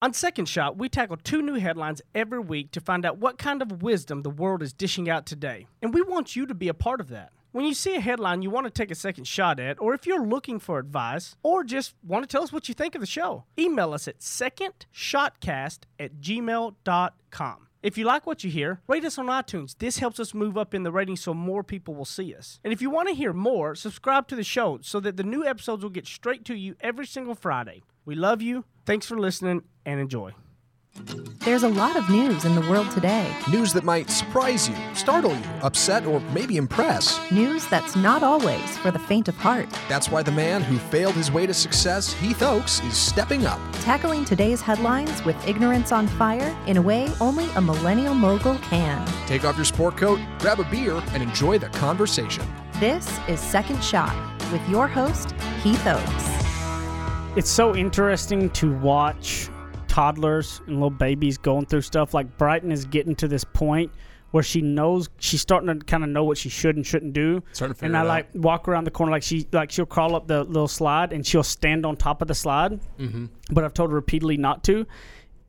On Second Shot, we tackle two new headlines every week to find out what kind of wisdom the world is dishing out today. And we want you to be a part of that. When you see a headline you want to take a second shot at, or if you're looking for advice, or just want to tell us what you think of the show, email us at secondshotcast at gmail.com. If you like what you hear, rate us on iTunes. This helps us move up in the ratings so more people will see us. And if you want to hear more, subscribe to the show so that the new episodes will get straight to you every single Friday. We love you. Thanks for listening and enjoy. There's a lot of news in the world today. News that might surprise you, startle you, upset, or maybe impress. News that's not always for the faint of heart. That's why the man who failed his way to success, Heath Oakes, is stepping up. Tackling today's headlines with ignorance on fire in a way only a millennial mogul can. Take off your sport coat, grab a beer, and enjoy the conversation. This is Second Shot with your host, Heath Oakes. It's so interesting to watch toddlers and little babies going through stuff. Like Brighton is getting to this point where she knows she's starting to kind of know what she should and shouldn't do. And I like walk around the corner like she like she'll crawl up the little slide and she'll stand on top of the slide. Mm-hmm. But I've told her repeatedly not to.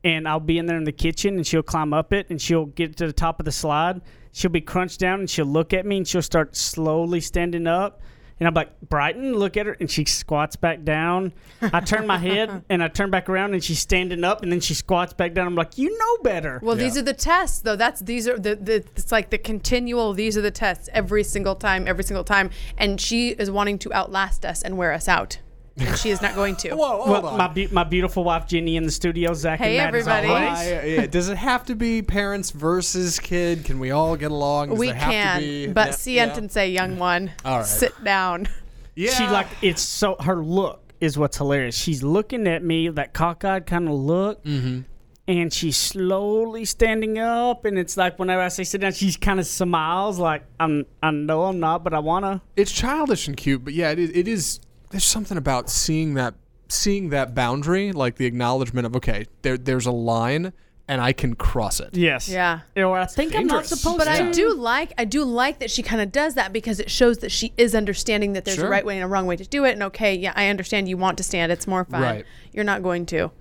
And I'll be in there in the kitchen and she'll climb up it and she'll get to the top of the slide. She'll be crunched down and she'll look at me and she'll start slowly standing up. And I'm like, Brighton, look at her. And she squats back down. I turn my head and I turn back around and she's standing up and then she squats back down. I'm like, you know better. Well, these are the tests, though. That's these are the, the it's like the continual. These are the tests every single time, every single time. And she is wanting to outlast us and wear us out, and she is not going to. Whoa, hold Well, on. my, be- my beautiful wife Jenny in the studio, Zach Hey, and Matt as everybody. always. I- yeah, does it have to be parents versus kid? Can we all get along? Does we there have can, to be, but Yeah, Cient and say, young one, All right. sit down. yeah. She like it's so her look is what's hilarious. She's looking at me that cockeyed kind of look, Mm-hmm. and she's slowly standing up. And it's like whenever I say sit down, she kind of smiles like I'm. I know I'm not, but I wanna. it's childish and cute, but yeah, it is, it is. There's something about seeing that seeing that boundary, like the acknowledgement of okay, there there's a line and I can cross it. Yes. Yeah. Or I think I'm not supposed But to. But I do like I do like that she kind of does that because it shows that she is understanding that there's Sure. a right way and a wrong way to do it. And okay, yeah, I understand you want to stand. It's more fun. Right. You're not going to.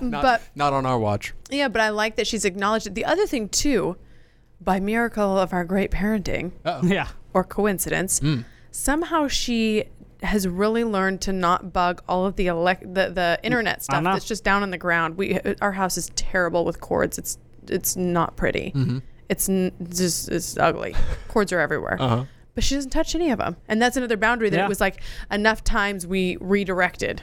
Not, but not on our watch. yeah, but I like that she's acknowledged it. The other thing too, by miracle of our great parenting Yeah. or coincidence, Mm. somehow she has really learned to not bug all of the elect the, the internet stuff that's just down on the ground. We our house is terrible with cords. It's it's not pretty. Mm-hmm. It's n- just it's ugly. cords are everywhere. Uh-huh. But she doesn't touch any of them, and that's another boundary that Yeah. it was like enough times we redirected.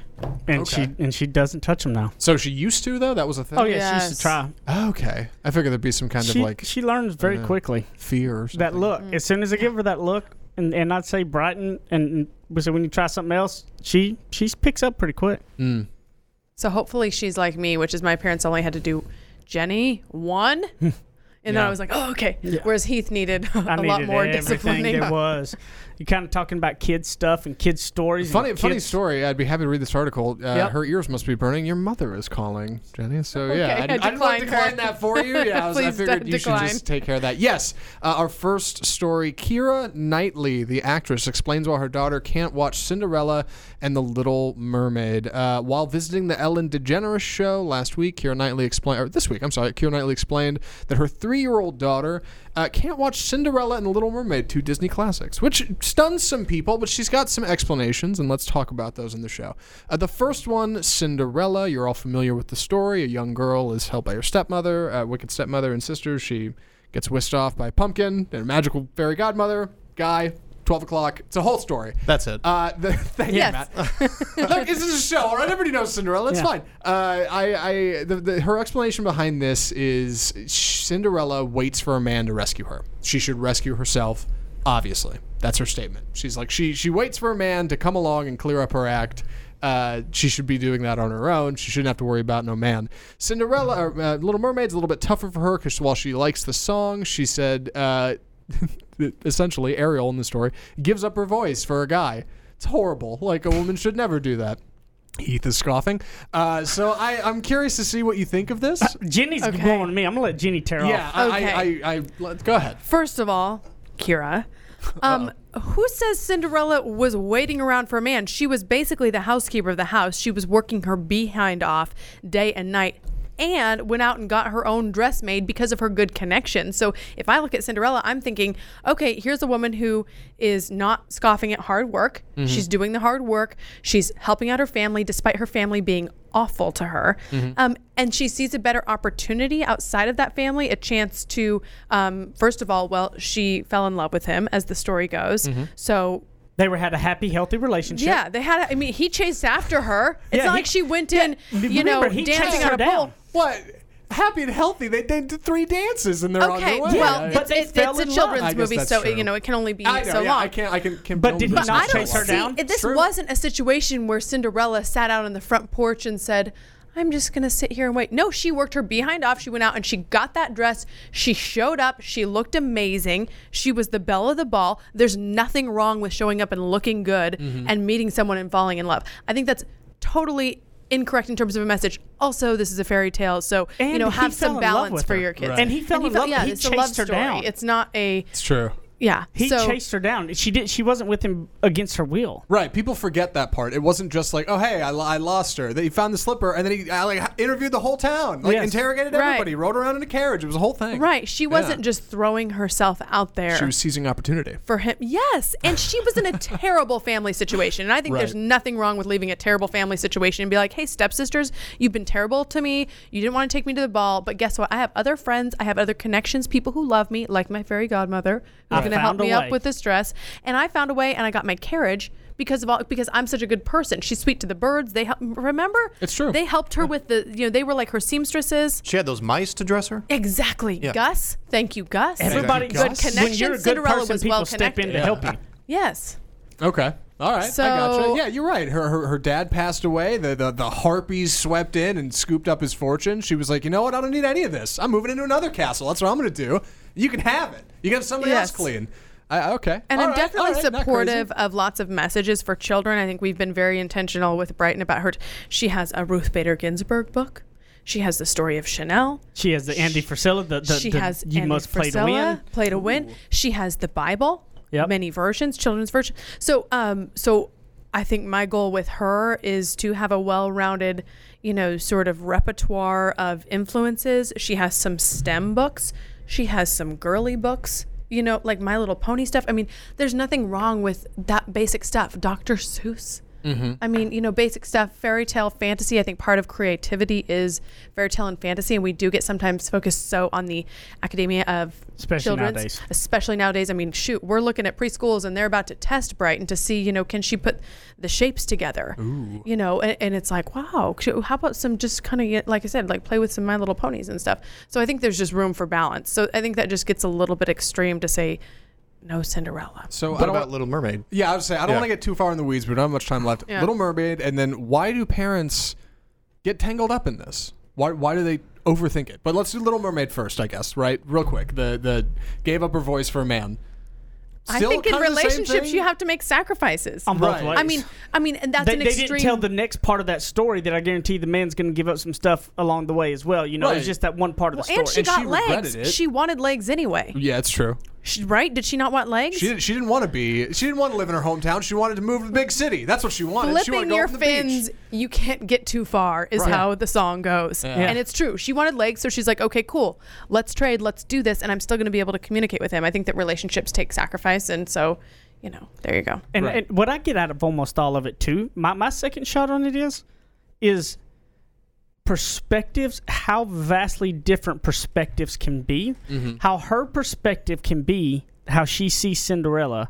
And Okay. she and she doesn't touch them now. So she used to though. That was a thing. Oh yeah, she used Yes. to try. Okay. I figured there'd be some kind She of like she learns very know. quickly. fear or something. That look. Mm. As soon as I give her that look, and, and I'd say Brighton and so when you try something else, she she picks up pretty quick. Mm. So hopefully she's like me, which is my parents only had to do Jenny one. And then I was like, oh, okay. Yeah. Whereas Heath needed a I lot needed more everything disciplining. there was. You're kind of talking about kids stuff and kids stories. and Funny, funny story. I'd be happy to read this article. Uh, Yep. Her ears must be burning. Your mother is calling, Jenny. So yeah, Okay, I, I didn't- I didn't want to decline that for you. Yeah, I, was, I Please figured don't you should just take care of that. Yes, uh, our first story. Keira Knightley, the actress, explains why her daughter can't watch Cinderella and The Little Mermaid. Uh, while visiting the Ellen DeGeneres show last week, Keira Knightley explained, or this week, I'm sorry, Keira Knightley explained that her three-year-old daughter uh, can't watch Cinderella and The Little Mermaid, two Disney classics, which stuns some people, but she's got some explanations, and let's talk about those in the show. Uh, the first one, Cinderella, you're all familiar with the story. A young girl is held by her stepmother, uh, wicked stepmother and sisters. She gets whisked off by pumpkin and a magical fairy godmother, guy, 12 o'clock. It's a whole story. That's it. Uh, the, thank Yes. you, Matt. Look, this is a show, all right? Everybody knows Cinderella. It's Yeah. fine. Uh, I, I, the, the, her explanation behind this is Cinderella waits for a man to rescue her. She should rescue herself. Obviously, that's her statement. She's like she she waits for a man to come along and clear up her act. Uh, she should be doing that on her own. She shouldn't have to worry about no man. Cinderella, or, uh, Little Mermaid's a little bit tougher for her because while she likes the song, she said. Uh, essentially Ariel in the story gives up her voice for a guy. It's horrible. Like a woman should never do that. Heath is scoffing. Uh, so I, I'm curious to see what you think of this. Jenny's Okay. blowing me. I'm gonna let Jenny tear yeah, off. I, Okay. I, I, I, let go ahead. First of all, Keira, Um, who says Cinderella was waiting around for a man? She was basically the housekeeper of the house. She was working her behind off day and night. And went out and got her own dress made because of her good connections. So if I look at Cinderella, I'm thinking, okay, here's a woman who is not scoffing at hard work. She's doing the hard work. She's helping out her family despite her family being awful to her. Um, and she sees a better opportunity outside of that family, a chance to, um, first of all, well, she fell in love with him, as the story goes. So. They were had a happy, healthy relationship. Yeah, they had. I mean, he chased after her. It's Yeah, not he- like she went in, you know, remember, he dancing chased on her a pole. Down. What? Happy and healthy. They, they did three dances and they're Okay, on their way. well, I- but it's, they it's, fell it's a in love. children's movie, so true. you know it can only be I know, so yeah, long. I can't. I can. can But did he not this. I chase her see. down? This True. wasn't a situation where Cinderella sat out on the front porch and said, "I'm just gonna sit here and wait." No, she worked her behind off. She went out and she got that dress. She showed up. She looked amazing. She was the belle of the ball. There's nothing wrong with showing up and looking good Mm-hmm. and meeting someone and falling in love. I think that's totally incorrect in terms of a message. Also, this is a fairy tale, so you know have some balance for her. your kids. Right. And he fell in love- Yeah, he it's a love her story. down. It's not a It's true. Yeah. He so, chased her down. She did. She wasn't with him against her will. Right. People forget that part. It wasn't just like, oh, hey, I, I lost her. That he found the slipper, and then he I, like interviewed the whole town, like Yes. interrogated Right. everybody, rode around in a carriage. It was a whole thing. Right. She wasn't Yeah. just throwing herself out there. She was seizing opportunity. for him. Yes. And she was in a terrible family situation. And I think there's nothing wrong with leaving a terrible family situation and be like, hey, stepsisters, you've been terrible to me. You didn't want to take me to the ball. But guess what? I have other friends. I have other connections, people who love me, like my fairy godmother, who's I going to help found a me way. up with this dress. And I found a way and I got my carriage. Because of all, because I'm such a good person. She's sweet to the birds. They help. Remember, It's true. They helped her with the, you know, they were like her seamstresses. She had those mice to dress her. Exactly, Gus. Thank you, Gus. Everybody, Good When connection. you're a good Cinderella person, was people well step in to connected. help you. Yes. Okay. All right. I gotcha. Yeah, you're right. Her, her her dad passed away. The, the the harpies swept in and scooped up his fortune. She was like, you know what? I don't need any of this. I'm moving into another castle. That's what I'm going to do. You can have it. You can have somebody Yes. else clean. I, okay. And All I'm right, definitely all right, not crazy. supportive of lots of messages for children. I think we've been very intentional with Brighton about her. She has a Ruth Bader Ginsburg book. She has the story of Chanel. She has the Andy Frisella. The, the, she the has you Annie must play to win. Play to win. She has the Bible. Yep. Many versions, children's version. So, um, so I think my goal with her is to have a well-rounded, you know, sort of repertoire of influences. She has some STEM books. She has some girly books. You know, like My Little Pony stuff. I mean, there's nothing wrong with that basic stuff. Dr. Seuss. Mm-hmm. I mean, you know, basic stuff, fairy tale, fantasy. I think part of creativity is fairy tale and fantasy, and we do get sometimes focused so on the academia of Especially nowadays. especially nowadays. I mean, shoot, we're looking at preschools and they're about to test Brighton to see, you know, can she put the shapes together? You know, and, and it's like, wow, how about some just kind of, like I said, like play with some My Little Ponies and stuff. So I think there's just room for balance. So I think that just gets a little bit extreme to say, no Cinderella. So I What don't about want- Little Mermaid? Yeah, I would say I don't Yeah. want to get too far in the weeds. But we don't have much time left. Yeah. Little Mermaid, and then why do parents get tangled up in this? Why why do they overthink it? But let's do Little Mermaid first, I guess. Right, real quick. The the gave up her voice for a man. I Still think in kind of the same relationships thing? you have to make sacrifices. On both Right. ways. I mean, I mean, and that's they, an they extreme. didn't tell the next part of that story that I guarantee the man's going to give up some stuff along the way as well. You know, Right. it's just that one part of the story. and she And got she legs. it. She wanted legs anyway, Yeah, it's true. She- right? Did she not want legs? She didn't, she didn't want to be. She didn't want to live in her hometown. She wanted to move to the big city. That's what she wanted. she wanted Flipping to go your up the fins, beach. you can't get too far, is Right. how the song goes. Yeah. And it's true. She wanted legs, so she's like, okay, cool. Let's trade. Let's do this. And I'm still going to be able to communicate with him. I think that relationships take sacrifice. And so, you know, there you go. And, Right. and what I get out of almost all of it too, my, my second shot on it is, is perspectives, how vastly different perspectives can be, mm-hmm. how her perspective can be how she sees Cinderella,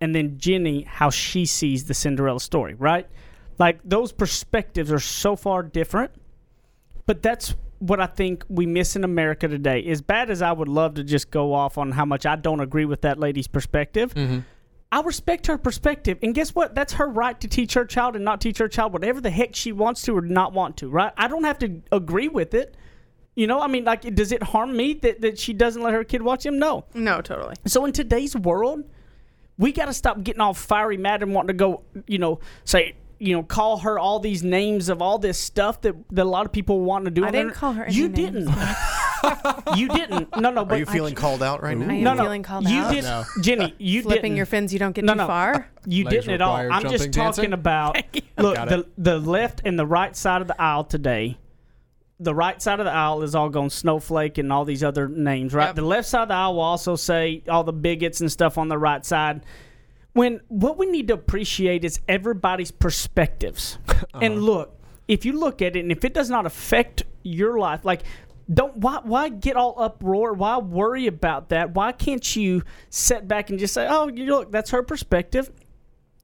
and then Jenny how she sees the Cinderella story, right? Like those perspectives are so far different, but that's what I think we miss in America today. As bad as I would love to just go off on how much I don't agree with that lady's perspective, mm-hmm. I respect her perspective. And guess what? That's her right to teach her child and not teach her child whatever the heck she wants to or not want to, right? I don't have to agree with it. You know, I mean, like, does it harm me that, that she doesn't let her kid watch him? No. No, totally. So in today's world, we got to stop getting all fiery mad and wanting to go, you know, say, you know, call her all these names of all this stuff that, that a lot of people want to do. I didn't call her any You names. didn't. you didn't. No, no. But Are you feeling called out right now? I am no, no. feeling called you out. did, No. Jenny. You Flipping didn't. your fins, you don't get No, too no. far. You Legs didn't at all. I'm just talking dancing? about look the the left and the right side of the aisle today. The right side of the aisle is all going snowflake and all these other names, right? Yep. The left side of the aisle will also say all the bigots and stuff on the right side. When what we need to appreciate is everybody's perspectives. Uh-huh. And look, if you look at it and if it does not affect your life, like don't why why get all uproar? Why worry about that? Why can't you sit back and just say, "Oh, you look, that's her perspective."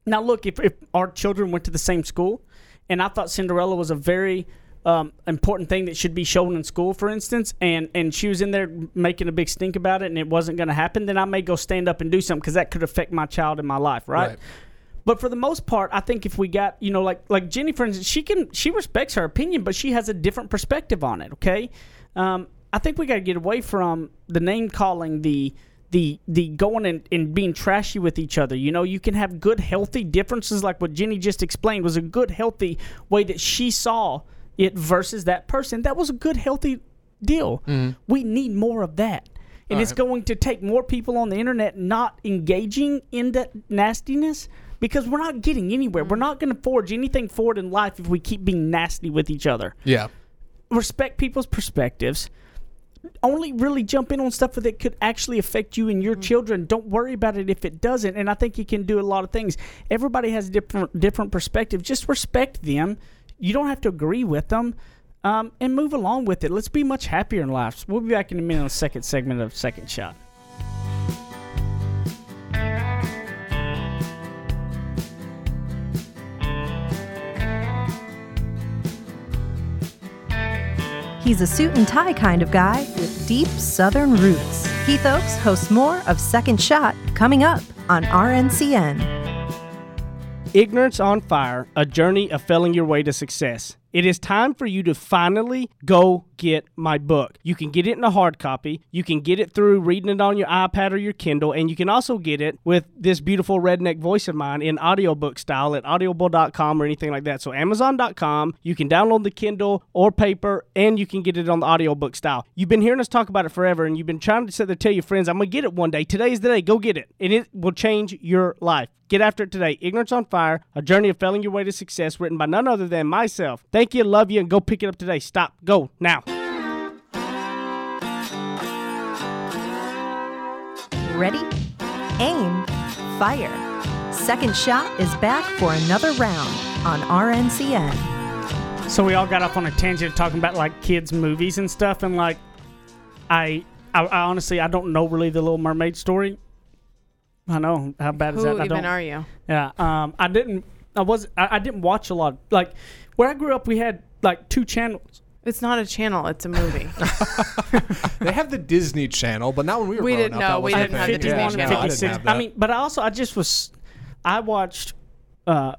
Now, look, if, if our children went to the same school, and I thought Cinderella was a very um, important thing that should be shown in school, for instance, and, and she was in there making a big stink about it and it wasn't going to happen, then I may go stand up and do something because that could affect my child in my life, right? Right. But for the most part, I think if we got, you know, like like Jenny, for instance, she can she respects her opinion, but she has a different perspective on it. Okay, um, I think we got to get away from the name calling, the the the going and, and being trashy with each other. You know, you can have good, healthy differences, like what Jenny just explained was a good, healthy way that she saw it versus that person. That was a good, healthy deal. We need more of that. And it's going to take more people on the internet not engaging in that nastiness because we're not getting anywhere. We're not going to forge anything forward in life if we keep being nasty with each other. Yeah. Respect people's perspectives. Only really jump in on stuff that could actually affect you and your children. Don't worry about it if it doesn't. And I think you can do a lot of things. Everybody has different different perspectives. Just respect them. You don't have to agree with them. Um, and move along with it. Let's be much happier in life. We'll be back in a minute on the second segment of Second Shot. He's a suit and tie kind of guy with deep southern roots. Heath Oaks hosts more of Second Shot coming up on RNCN. Ignorance on Fire, a journey of failing your way to success. It is time for you to finally go get my book. You can get it in a hard copy. You can get it through reading it on your iPad or your Kindle, and you can also get it with this beautiful redneck voice of mine in audiobook style at audible.com or anything like that. So amazon.com, you can download the Kindle or paper, and you can get it on the audiobook style. You've been hearing us talk about it forever, and you've been trying to sit there tell your friends, I'm gonna get it one day. Today is the day. Go get it. And it will change your life. Get after it today. Ignorance on Fire, a journey of failing your way to success, written by none other than myself. Thank you, love you, and go pick it up today. Stop. Go now. Ready? Aim. Fire. Second Shot is back for another round on RNCN. So we all got off on a tangent talking about like kids' movies and stuff, and like, I, I, I honestly I don't know really the Little Mermaid story. I know how bad is Who that? I even don't. are you? Yeah. Um. I didn't. I was. I, I didn't watch a lot. Like where I grew up, we had like two channels. It's not a channel. It's a movie. They have the Disney Channel, but not when we were We growing didn't up. know. That We didn't a have the Disney Yeah, 51 no, and I didn't 56. have I mean, but I also I just was. I watched uh,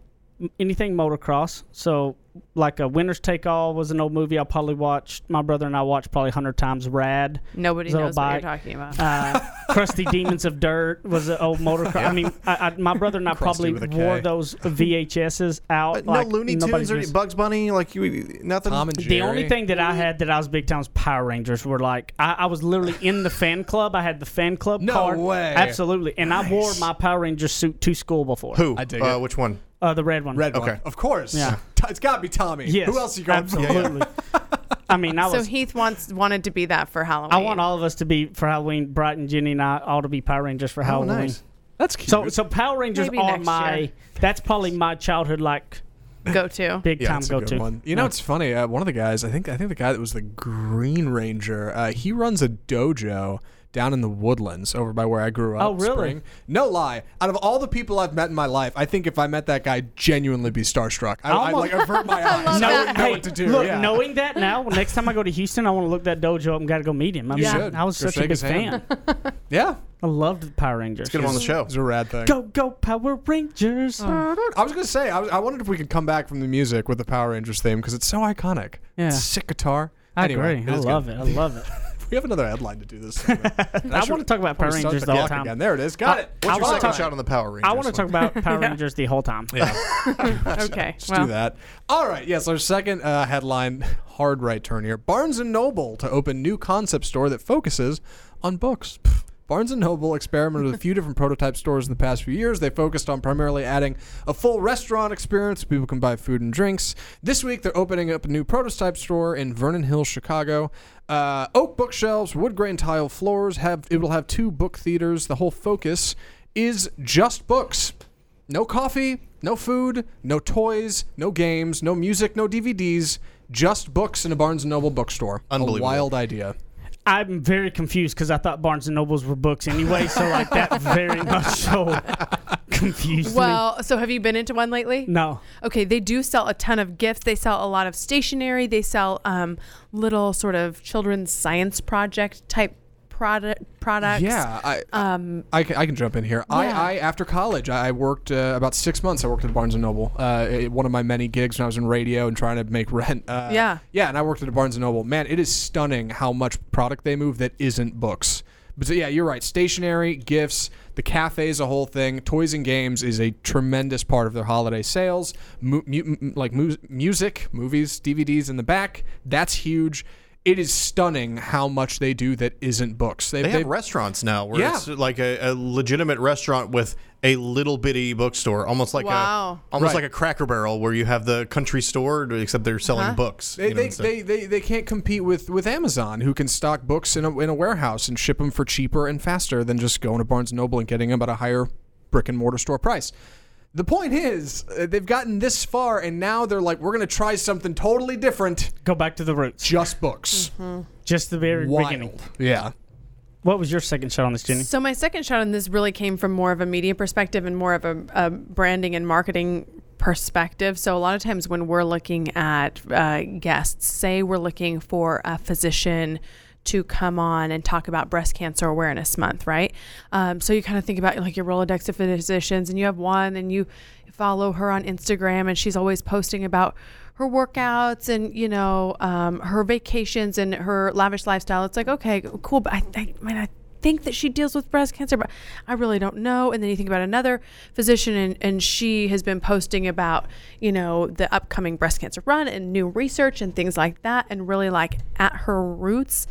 anything motocross. So like a Winners Take All was an old movie I probably watched. My brother and I watched probably hundred times. Rad. Nobody Little knows what bike. you're talking about. Uh, Crusty Demons of Dirt was an old motocross. I mean, I, I, my brother and I Crusty probably wore those VHSs out. Uh, like no Looney nobody's Tunes or business. Bugs Bunny, like you, nothing. Tom and Jerry. The only thing that I had that I was big time was Power Rangers. Were like I, I was literally in the fan club. I had the fan club No card. way. Absolutely, and I wore my Power Ranger suit to school before. Who? I dig uh, it. Which one? Uh, the red one. Red one. Okay. Of course. Yeah. T- It's got to be Tommy. Yes. Who else you going for? Absolutely. I mean, I so was. Heath wants wanted to be that for Halloween. I want all of us to be for Halloween. Brighton Jenny and I all to be Power Rangers for Oh, Halloween. nice. That's cute. So, so Power Rangers Maybe are next my. year. That's probably my childhood like go to. big Yeah, time it's a go good to. one. You know, it's funny. Uh, one of the guys, I think, I think the guy that was the Green Ranger, uh, he runs a dojo down in the woodlands over by where I grew up. Oh, really? Spring. No lie. Out of all the people I've met in my life, I think if I met that guy, I'd genuinely be starstruck. I, I Almost- like avert my eyes. love I that. wouldn't know hey, what to do. look, yeah. knowing that now, next time I go to Houston, I want to look that dojo up and got to go meet him. I mean, should. I was Go such a shake big his hand. fan. yeah, I loved Power Rangers. Let's get him on the show. it's a rad thing. Go go Power Rangers! I was gonna say, I, was, I wondered if we could come back from the music with the Power Rangers theme because it's so iconic. Yeah. It's sick guitar. I Anyway, agree. I is love good. it. I love it. we have another headline to do this. I want to talk about Power Rangers the whole time. Again. There it is. Got I- it. What's I your wanna second talk- shot on the Power Rangers? I want to talk about Power Rangers the whole time. Okay. Let's well, do that. All right. Yes, our second uh, headline, hard right turn here. Barnes and Noble to open new concept store that focuses on books. Pff. Barnes and Noble experimented with a few different prototype stores in the past few years. They focused on primarily adding a full restaurant experience so people can buy food and drinks. This week, they're opening up a new prototype store in Vernon Hills, Chicago. Uh, oak bookshelves, wood grain tile floors. Have it will have two book theaters. The whole focus is just books. No coffee, no food, no toys, no games, no music, no DVDs, just books in a Barnes and Noble bookstore. Unbelievable. A wild idea. I'm very confused because I thought Barnes and Nobles were books anyway, so like that very much so confused me. well, so have you been into one lately? No. Okay, they do sell a ton of gifts. They sell a lot of stationery. They sell um, little sort of children's science project type product products. Yeah, I, Um, I, can, I can jump in here. I, Yeah. I after college, I I worked uh, about six months. I worked at Barnes and Noble. Uh, it- one of my many gigs when I was in radio and trying to make rent. Uh, Yeah. yeah, and I worked at a Barnes and Noble. Man, it is stunning how much product they move that isn't books. But yeah, you're right. Stationery, gifts, the cafe is a whole thing. Toys and games is a tremendous part of their holiday sales. Mu- mu- like mu- music, movies, DVDs in the back. That's huge. It is stunning how much they do that isn't books. They have restaurants now where Yeah. it's like a, a legitimate restaurant with a little bitty bookstore, almost like Wow. a almost Right. like a Cracker Barrel, where you have the country store, except they're selling Uh-huh. books. They, you know, they, they, they, they can't compete with, with Amazon, who can stock books in a, in a warehouse and ship them for cheaper and faster than just going to Barnes & Noble and getting them at a higher brick and mortar store price. The point is, uh, they've gotten this far, and now they're like, we're going to try something totally different, Go back to the roots. just books. Just the very beginning. Wild. Yeah. What was your second shot on this, Jenny? So my second shot on this really came from more of a media perspective and more of a, a branding and marketing perspective. So a lot of times when we're looking at uh, guests, say we're looking for a physician to come on and talk about breast cancer awareness month, right? Um, so you kind of think about like your Rolodex of physicians, and you have one, and you follow her on Instagram, and she's always posting about her workouts and you know um, her vacations and her lavish lifestyle. It's like okay, cool, but I, I, I mean, I think that she deals with breast cancer, but I really don't know. And then you think about another physician, and, and she has been posting about, you know, the upcoming breast cancer run and new research and things like that, and really like at her roots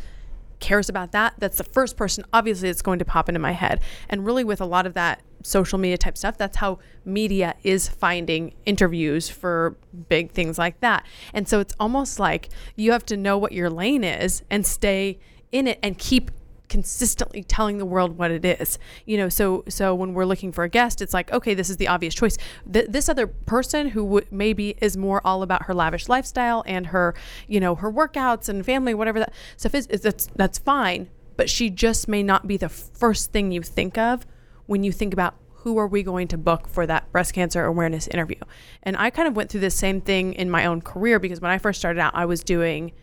cares about that. That's the first person, obviously, that's going to pop into my head. And really, with a lot of that social media type stuff, that's how media is finding interviews for big things like that. And so it's almost like you have to know what your lane is and stay in it and keep consistently telling the world what it is you know? So so when we're looking for a guest it's like okay this is the obvious choice. Th- this other person who w- maybe is more all about her lavish lifestyle and her you know her workouts and family whatever that stuff is, is that's that's fine. But she just may not be the first thing you think of when you think about who are we going to book for that breast cancer awareness interview. And i kind of went through the same thing in my own career because when i first started out i was doing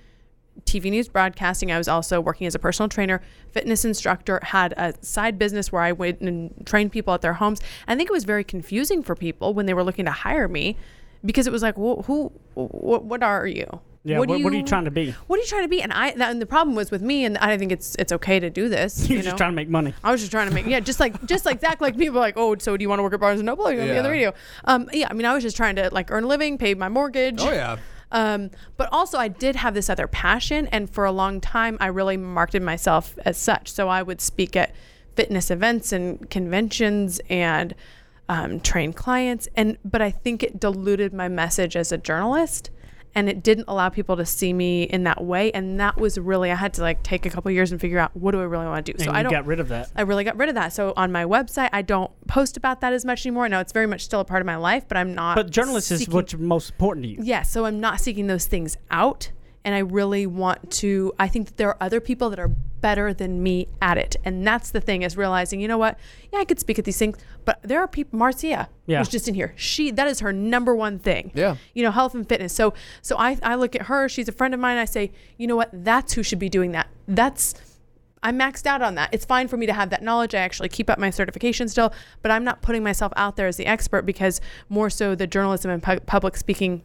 TV news broadcasting. I was also working as a personal trainer, fitness instructor, had a side business where I went and trained people at their homes. I think it was very confusing for people when they were looking to hire me because it was like, well, who, what, what are you? Yeah, what- what are you trying to be? What are you trying to be? And I, that, and the problem was with me, and I think it's it's okay to do this. You're you just trying to make money. I was just trying to make yeah, just like just like Zach, like people are like, oh, so do you want to work at Barnes and Noble or you want to be on the radio? Um, yeah, I mean, I was just trying to like earn a living, pay my mortgage. Oh, yeah. Um, but also, I did have this other passion, and for a long time, I really marketed myself as such. So I would speak at fitness events and conventions and um, train clients, and but I think it diluted my message as a journalist, and it didn't allow people to see me in that way. And that was really I had to like take a couple years and figure out what do I really want to do. And so you I don't got rid of that. I really got rid of that. So on my website, I don't post about that as much anymore. Now it's very much still a part of my life, but I'm not. But journalist is what's most important to you. yeah, so I'm not seeking those things out. And I really want to, I think that there are other people that are better than me at it. And that's the thing is realizing, you know what? Yeah, I could speak at these things, but there are people, Marcia, Yeah. who's just in here. She, that is her number one thing. Yeah. You know, health and fitness. So, so I, I look at her, she's a friend of mine. I say, you know what? That's who should be doing that. That's, I'm maxed out on that. It's fine for me to have that knowledge. I actually keep up my certification still, but I'm not putting myself out there as the expert because more so the journalism and pu- public speaking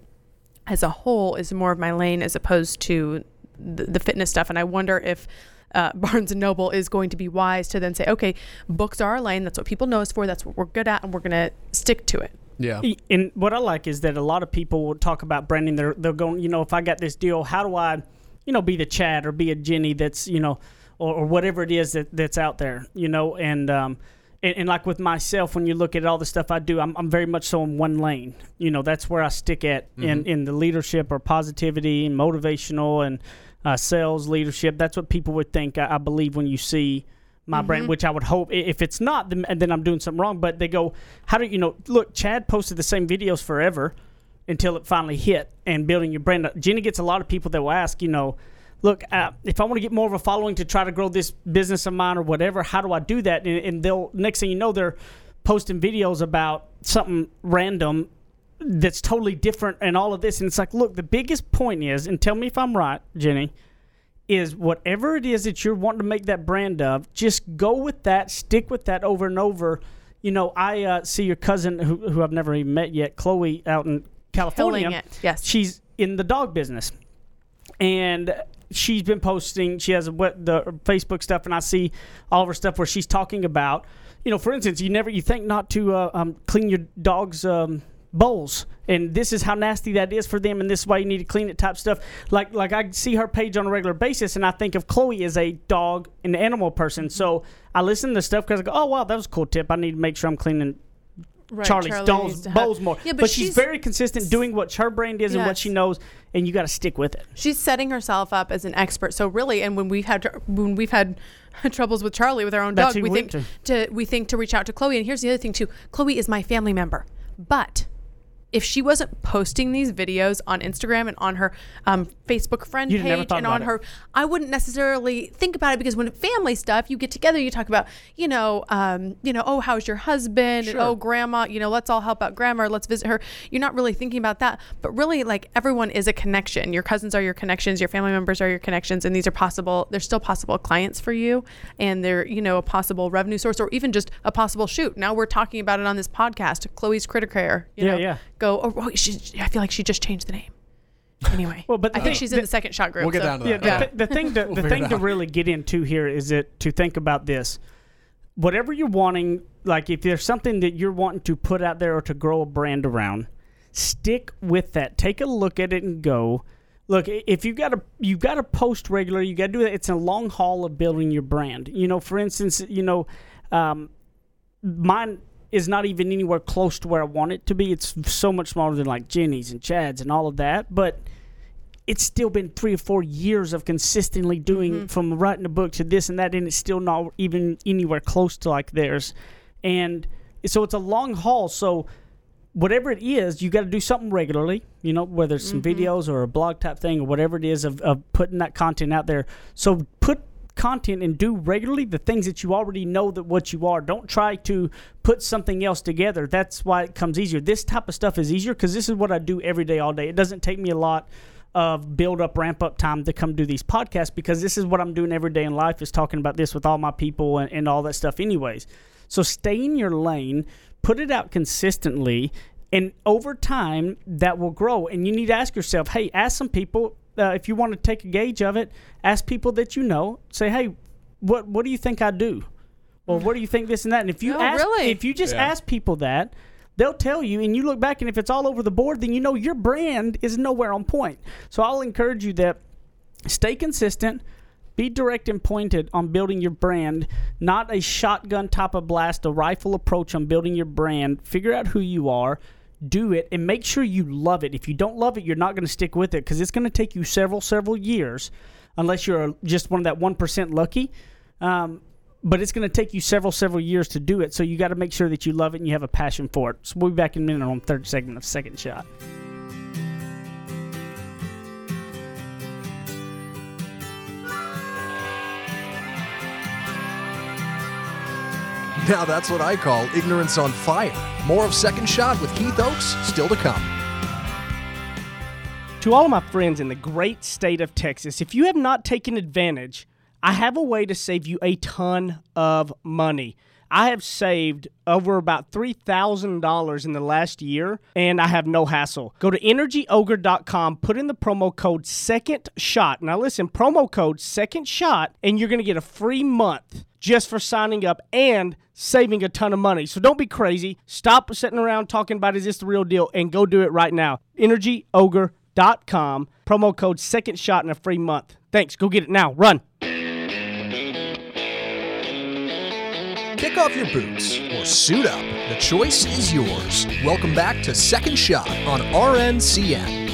as a whole is more of my lane as opposed to the, the fitness stuff. And I wonder if uh, Barnes and Noble is going to be wise to then say, okay, books are our lane. That's what people know us for. That's what we're good at, and we're going to stick to it. Yeah. And what I like is that a lot of people will talk about branding. They're they're going, you know, if I got this deal, how do I, you know, be the Chad or be a Jenny that's, you know, or, or whatever it is that that's out there, you know, and um, and, and like with myself, when you look at all the stuff I do, I'm I'm very much so in one lane. You know, that's where I stick at in in the leadership or positivity and motivational and uh, sales leadership. That's what people would think. I, I believe when you see my brand, which I would hope if it's not, then, then I'm doing something wrong. But they go, how do you know? Look, Chad posted the same videos forever until it finally hit and building your brand. Jenny gets a lot of people that will ask, you know, look, uh, if I want to get more of a following to try to grow this business of mine or whatever, how do I do that? And, and they'll next thing you know, they're posting videos about something random that's totally different and all of this. And it's like, look, the biggest point is, and tell me if I'm right, Jenny, is whatever it is that you're wanting to make that brand of, just go with that, stick with that over and over. You know, I uh, see your cousin, who, who I've never even met yet, Chloe, out in California. It, yes. She's in the dog business. And she's been posting, she has what the Facebook stuff, and I see all of her stuff where she's talking about, you know, for instance, you never, you think not to uh, um, clean your dog's um, bowls. And this is how nasty that is for them and this is why you need to clean it type stuff. Like like i see her page on a regular basis and i think of chloe as a dog and animal person. So mm-hmm. i listen to stuff because i go oh wow that was a cool tip. I need to make sure i'm cleaning Right, charlie's Charlie dolls needs to have- bowls more. Yeah, but, but she's, she's- very consistent doing what her brand is and what she knows and you got to stick with it. She's setting herself up as an expert. So really, and when we've had when we've had troubles with Charlie with our own That's dog, we think went to we think to reach out to Chloe. And here's the other thing too: Chloe is my family member, but. If she wasn't posting these videos on Instagram and on her um, Facebook friend You'd page and on it. her, I wouldn't necessarily think about it because when family stuff, you get together, you talk about, you know, um, you know, oh, how's your husband? And, oh, grandma, you know, let's all help out grandma. Or let's visit her. You're not really thinking about that, but really, like everyone is a connection. Your cousins are your connections. Your family members are your connections, and these are possible. They're still possible clients for you, and they're you know a possible revenue source, or even just a possible shoot. Now we're talking about it on this podcast. Chloe's Critter Care. You Yeah, know, yeah. Go. Oh, oh, she, I feel like she just changed the name. Anyway, Well, but I think thing- she's in the second shot group. We'll get so- down to Yeah, that. the, Yeah. thi- the thing to, the thing to really get into here is that to think about this. Whatever you're wanting, like if there's something that you're wanting to put out there or to grow a brand around, stick with that. Take a look at it and go. Look, if you've got to you've got to post regularly, you got to do that. It's a long haul of building your brand. You know, for instance, you know, um, mine is not even anywhere close to where I want it to be. It's so much smaller than like Jenny's and Chad's and all of that, but it's still been three or four years of consistently doing mm-hmm. from writing a book to this and that, and it's still not even anywhere close to like theirs. And so it's a long haul. So whatever it is, you got to do something regularly, you know, whether it's some mm-hmm. videos or a blog type thing or whatever it is of, of putting that content out there. So put content and do regularly the things that you already know that what you are. Don't try to put something else together. That's why it comes easier. This type of stuff is easier because this is what I do every day, all day. It doesn't take me a lot of build up, ramp up time to come do these podcasts because this is what I'm doing every day in life is talking about this with all my people and, and all that stuff, anyways. So stay in your lane, put it out consistently, and over time that will grow. And you need to ask yourself, hey, ask some people uh, if you want to take a gauge of it. Ask people that you know. Say, hey, what what do you think I do? Or what do you think this and that? And if you Oh, ask, really? if you just Yeah. ask people that, they'll tell you, and you look back, and if it's all over the board, then you know your brand is nowhere on point. So I'll encourage you that stay consistent, be direct and pointed on building your brand, not a shotgun type of blast, a rifle approach on building your brand. Figure out who you are, do it, and make sure you love it. If you don't love it, you're not going to stick with it because it's going to take you several, several years, unless you're just one of that 1% lucky. Um, but it's going to take you several, several years to do it. So you got to make sure that you love it and you have a passion for it. So we'll be back in a minute on third segment of Second Shot. Now that's what I call ignorance on fire. More of Second Shot with Heath Oakes still to come. To all of my friends in the great state of Texas, if you have not taken advantage, I have a way to save you a ton of money. I have saved over about $3,000 in the last year and I have no hassle. Go to energyogre.com, put in the promo code second shot. Now listen, promo code second shot and you're going to get a free month just for signing up and saving a ton of money. So don't be crazy. Stop sitting around talking about is this the real deal and go do it right now. energyogre.com, promo code second shot and a free month. Thanks. Go get it now. Run. Kick off your boots or suit up. The choice is yours. Welcome back to Second Shot on RNCN.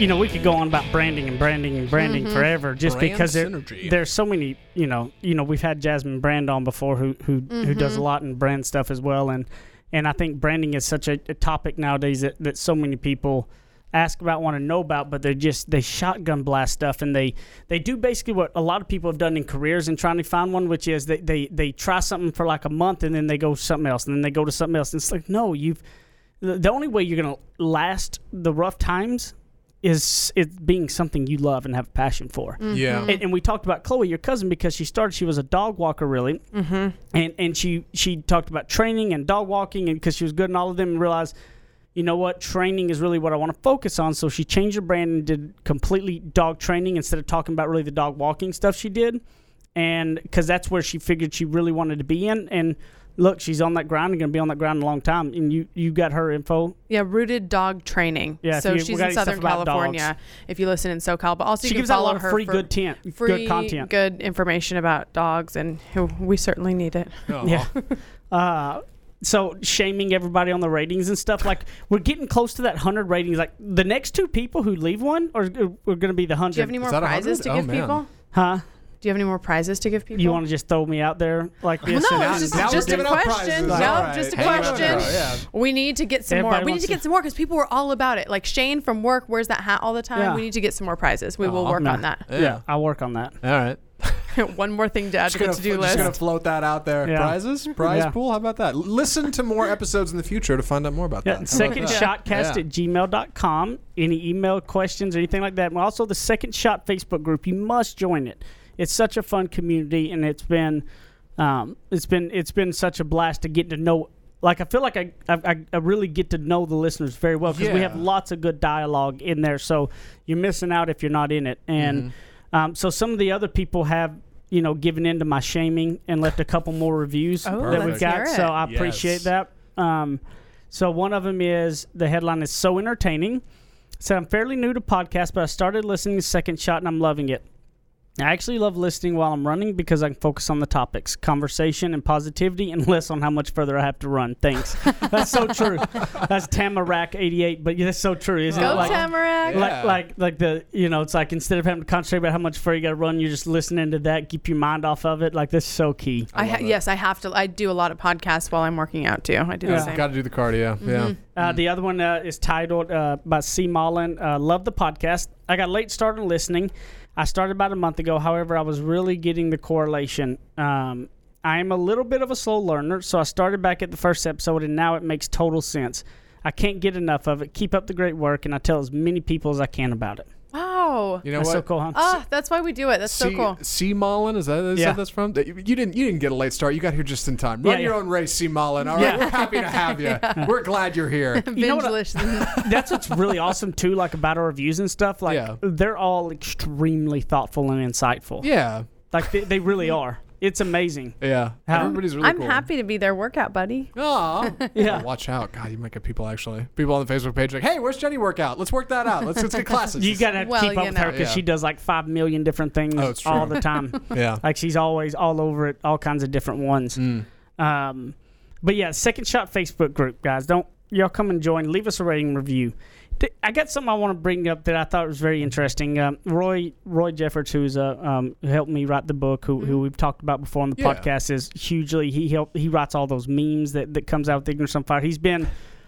you know, we could go on about branding and branding and branding Mm-hmm. forever, just Brand because there, there's so many. You know, you know, we've had Jasmine Brand on before, who who who does Mm-hmm. a lot in brand stuff as well, and and I think branding is such a, a topic nowadays that, that so many people ask about, want to know about, but they're just they shotgun blast stuff, and they they do basically what a lot of people have done in careers and trying to find one, which is they they they try something for like a month and then they go something else, and then they go to something else, and it's like no, you've the, the only way you're gonna last the rough times is it being something you love and have a passion for. Yeah. And, and we talked about Chloe, your cousin, because she started. She was a dog walker, really, mm-hmm. and and she she talked about training and dog walking, and because she was good in all of them, and realized, you know what, training is really what I want to focus on. So she changed her brand and did completely dog training instead of talking about really the dog walking stuff she did, and because that's where she figured she really wanted to be in. And look, she's on that ground and going to be on that ground a long time. And you you got her info. Yeah, rooted dog training. Yeah, so you- we in Southern California. dogs. If you listen in SoCal, but also She you can gives out a follow lot of free good tent, good free, content. good information about dogs, and who- we certainly need it. Oh. Yeah. uh, so shaming everybody on the ratings and stuff like we're getting close to that hundred ratings. Like the next two people who leave one are, are going to be the 100 Do you have any more that a prizes to oh, give Oh, people? Huh? Do you have any more prizes to give people? You want to just throw me out there like this? no, it's just, now just a question. prizes. No, All right. just a Hang on. question. Yeah. We need to get some Everybody more. We need to get some more because people were all about it. Like Shane from work wears that hat all the time. Yeah. We need to get some more prizes. We will oh, work No. on that. yeah. I'll work on that. All right. One more thing to add Just to the gonna, to-do just list. gonna float that out there. Yeah. Prizes, prize Yeah. pool. How about that? Listen to more episodes in the future to find out more about Yeah, that. How about second that? shotcast Yeah. at gmail.com. Any email questions or anything like that. And also the second shot Facebook group. You must join it. It's such a fun community and it's been um, it's been it's been such a blast to get to know like I feel like I I, I really get to know the listeners very well because we have Yeah. lots of good dialogue in there. So you're missing out if you're not in it. And Mm-hmm. Um, so some of the other people have you know given in to my shaming and left a couple more reviews Oh, that we've got. So it. I appreciate Yes. that. Um, so one of them is the headline is so entertaining. So I'm fairly new to podcasts, but I started listening to Second Shot and I'm loving it. I actually love listening while I'm running because I can focus on the topics, conversation, and positivity, and less on how much further I have to run. Thanks. that's so true. That's Tamarack88, but yeah, that's so true, isn't Go it? Like, Tamarack. Yeah. like, like, like the you know, it's like instead of having to concentrate about how much further you got to run, you're just listening to that, keep your mind off of it. Like that's so key. I ha- yes, I have to. I do a lot of podcasts while I'm working out too. I do the Yeah. same. Got to do the cardio. Yeah. Uh, the other one uh, is titled uh, by C. Mullen. Uh, Love the podcast. I got late started listening. I started about a month ago. However, I was really getting the correlation. Um, I am a little bit of a slow learner, so I started back at the first episode, and now it makes total sense. I can't get enough of it. Keep up the great work, and I tell as many people as I can about it. Wow. You know That's what? so cool, huh? Ah, that's why we do it. That's so cool. C. Mullen, is that, is Yeah. that that's from? You you didn't you didn't get a late start. You got here just in time. Run Yeah, your yeah. own race, C. Mullen. All right, Yeah. we're happy to have you. We're glad you're here. You know what I- That's what's really awesome too, like about our reviews and stuff. Like Yeah. they're all extremely thoughtful and insightful. Yeah, Like they, they really are. It's amazing. yeah. How- Everybody's really I'm cool. happy to be their workout buddy. Aw. Yeah. Oh, watch out, God! You might get people actually. People on the Facebook page like, "Hey, where's Jenny workout? Let's work that out. Let's let's get classes." You gotta Well, keep up you with her because Yeah. she does like five million different things Oh, all the time. yeah. like she's always all over it, all kinds of different ones. Mm. Um, but yeah, second shot Facebook group, guys. Don't y'all come and join. Leave us a rating review. I got something I want to bring up that I thought was very interesting. Um, Roy Roy Jeffords, who's uh, um, who helped me write the book, who, who we've talked about before on the Yeah. podcast, is hugely he helped he writes all those memes that, that comes out with Ignorance on Fire. He's been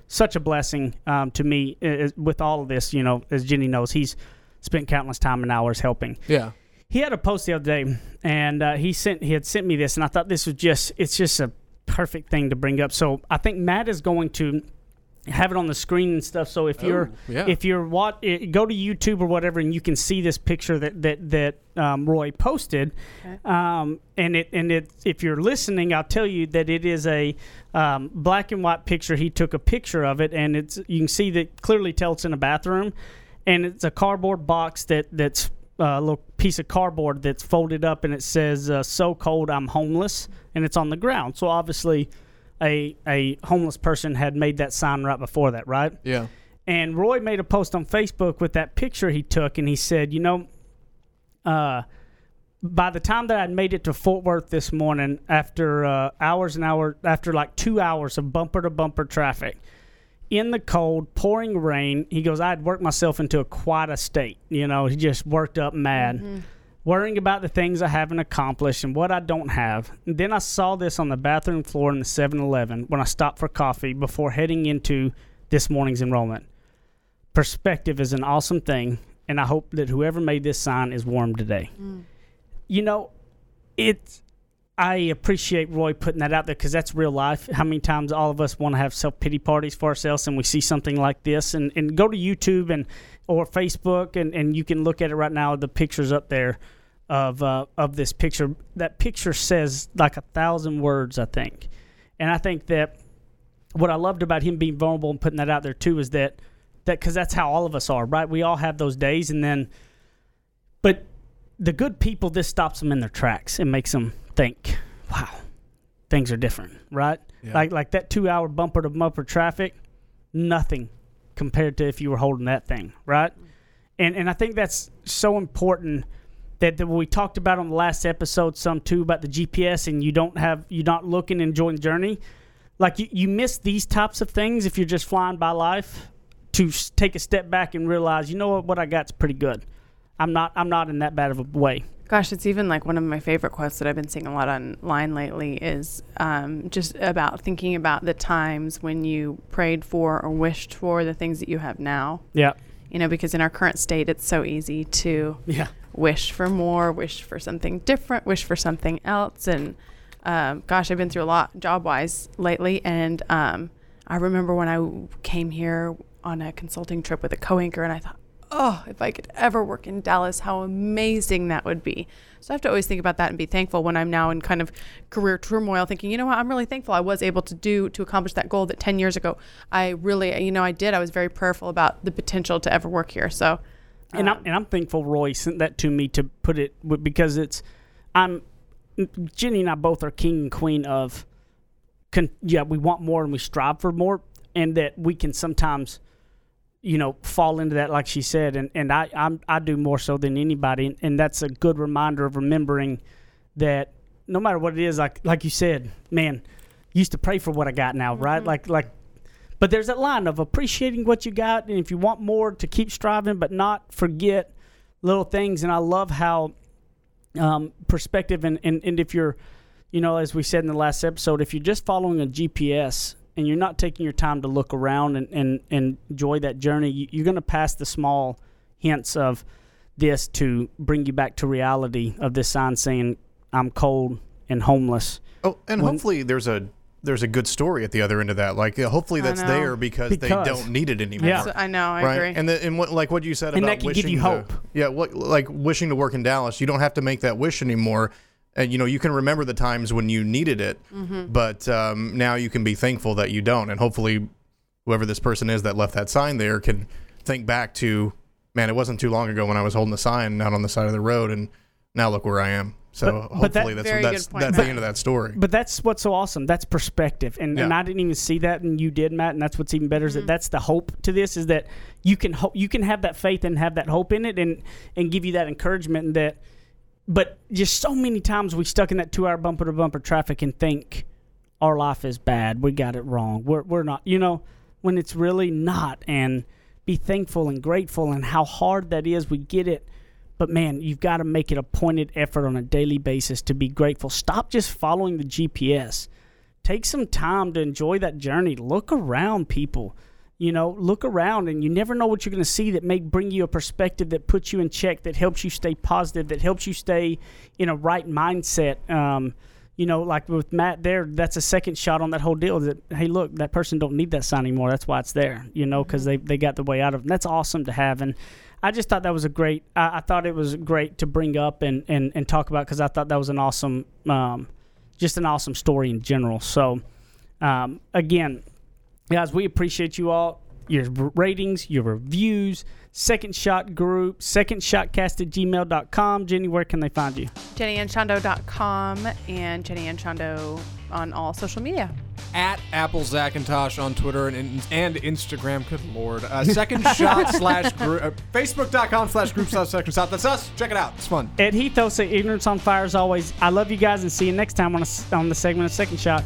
such a blessing um, to me with all of this. You know, as Jenny knows, he's spent countless time and hours helping Yeah. he had a post the other day and uh, he sent he had sent me this and i thought this was just it's just a perfect thing to bring up so i think matt is going to have it on the screen and stuff. So if you're yeah. if you're what eh, go to YouTube or whatever, and you can see this picture that that that um, Roy posted. Um, and it and it if you're listening, I'll tell you that it is a um, black and white picture. He took a picture of it, and it's you can see that clearly tell it's in a bathroom, and it's a cardboard box that that's uh, a little piece of cardboard that's folded up, and it says uh, "So cold, I'm homeless," and it's on the ground. So obviously. A, a homeless person had made that sign right before that, right? Yeah. And Roy made a post on Facebook with that picture he took, and he said, you know, uh, by the time that I'd made it to Fort Worth this morning, after uh, hours and hours, after like two hours of bumper to bumper traffic, in the cold, pouring rain, he goes, I had worked myself into a quite a state. You know, he just worked up mad, worrying about the things I haven't accomplished and what I don't have. And then I saw this on the bathroom floor in the 7 Eleven when I stopped for coffee before heading into this morning's enrollment. Perspective is an awesome thing, and I hope that whoever made this sign is warm today. Mm. You know, it's I appreciate Roy putting that out there because that's real life. How many times all of us want to have self pity parties for ourselves, and we see something like this, and, and go to YouTube and or Facebook, and, and you can look at it right now. The pictures up there of uh, of this picture. That picture says like a thousand words, I think, and I think that what I loved about him being vulnerable and putting that out there too is that that because that's how all of us are, right? We all have those days, and then, but the good people, this stops them in their tracks and makes them think, wow, things are different, right? Yeah. Like like that two hour bumper to bumper traffic, nothing compared to if you were holding that thing, right? And and I think that's so important that, that we talked about on the last episode some too about the GPS and you don't have you're not looking and enjoying the journey. Like you, you miss these types of things if you're just flying by life to take a step back and realize, you know what, what I got's pretty good. I'm not I'm not in that bad of a way. Gosh, it's even like one of my favorite quotes that I've been seeing a lot online lately is um, just about thinking about the times when you prayed for or wished for the things that you have now. Yeah. You know, because in our current state, it's so easy to Yeah. wish for more, wish for something different, wish for something else. And um, gosh, I've been through a lot job wise lately. And um, I remember when I came here on a consulting trip with a co anchor, and I thought, oh, if I could ever work in Dallas, how amazing that would be. So I have to always think about that and be thankful when I'm now in kind of career turmoil, thinking, you know what, I'm really thankful I was able to do to accomplish that goal that 10 years ago I really, you know, I did. I was very prayerful about the potential to ever work here. So, and I'm um, and I'm thankful Roy sent that to me to put it because it's I'm Jenny and I both are king and queen of con, yeah we want more and we strive for more and that we can sometimes you know fall into that like she said and and I I'm, I do more so than anybody and, and that's a good reminder of remembering that no matter what it is like like you said man used to pray for what I got now right like like but there's that line of appreciating what you got, and if you want more, to keep striving, but not forget little things. And I love how um, perspective and, and and if you're, you know, as we said in the last episode, if you're just following a GPS and you're not taking your time to look around and and, and enjoy that journey, you, you're going to pass the small hints of this to bring you back to reality of this sign saying, "I'm cold and homeless." Oh, and When- hopefully there's a there's a good story at the other end of that. Like, uh, hopefully that's there because, Because. they don't need it anymore. Yeah. so I know, I right. agree. And the, and what like what you said And about that can give wishing you to- hope. yeah, what like wishing to work in Dallas. You don't have to make that wish anymore. And you know you can remember the times when you needed it, Mm-hmm. but um, now you can be thankful that you don't. And hopefully, whoever this person is that left that sign there can think back to, man, it wasn't too long ago when I was holding a sign out on the side of the road, and now look where I am. So But- but that- hopefully that's that's point, that's Matt. the end of that story. But that's what's so awesome. That's perspective, and, and I didn't even see that, and you did, Matt. And that's what's even better is that that's the hope to this is that you can hope you can have that faith and have that hope in it, and and give you that encouragement and that. But just so many times we stuck in that two hour bumper to bumper traffic and think our life is bad. We got it wrong. We're we're not. You know when it's really not, and be thankful and grateful and how hard that is. We get it. But man, you've got to make it a pointed effort on a daily basis to be grateful. Stop just following the GPS. Take some time to enjoy that journey. Look around, people. You know, look around, and you never know what you're going to see that may bring you a perspective that puts you in check, that helps you stay positive, that helps you stay in a right mindset. Um, you know, like with Matt there, that's a second shot on that whole deal. That hey, look, that person don't need that sign anymore. That's why it's there. You know, because they they got the way out of. it. And that's awesome to have. And I just thought that was a great. I, I thought it was great to bring up and and and talk about because I thought that was an awesome, um, just an awesome story in general. So, um, again, guys, we appreciate you all. Your ratings, your reviews, second shot group, second shotcast at gmail.com. Jenny, where can they find you? JennyAndShondo.com and Jenny and Shondo on all social media. At Apple Zackintosh on Twitter and, and Instagram. Good lord. Uh, second shot slash group. Uh, Facebook.com slash group slash second shot. That's us. Check it out. It's fun. Ed Heath Oakes at Ignorance on Fire as always. I love you guys and see you next time on, a, on the segment of Second Shot.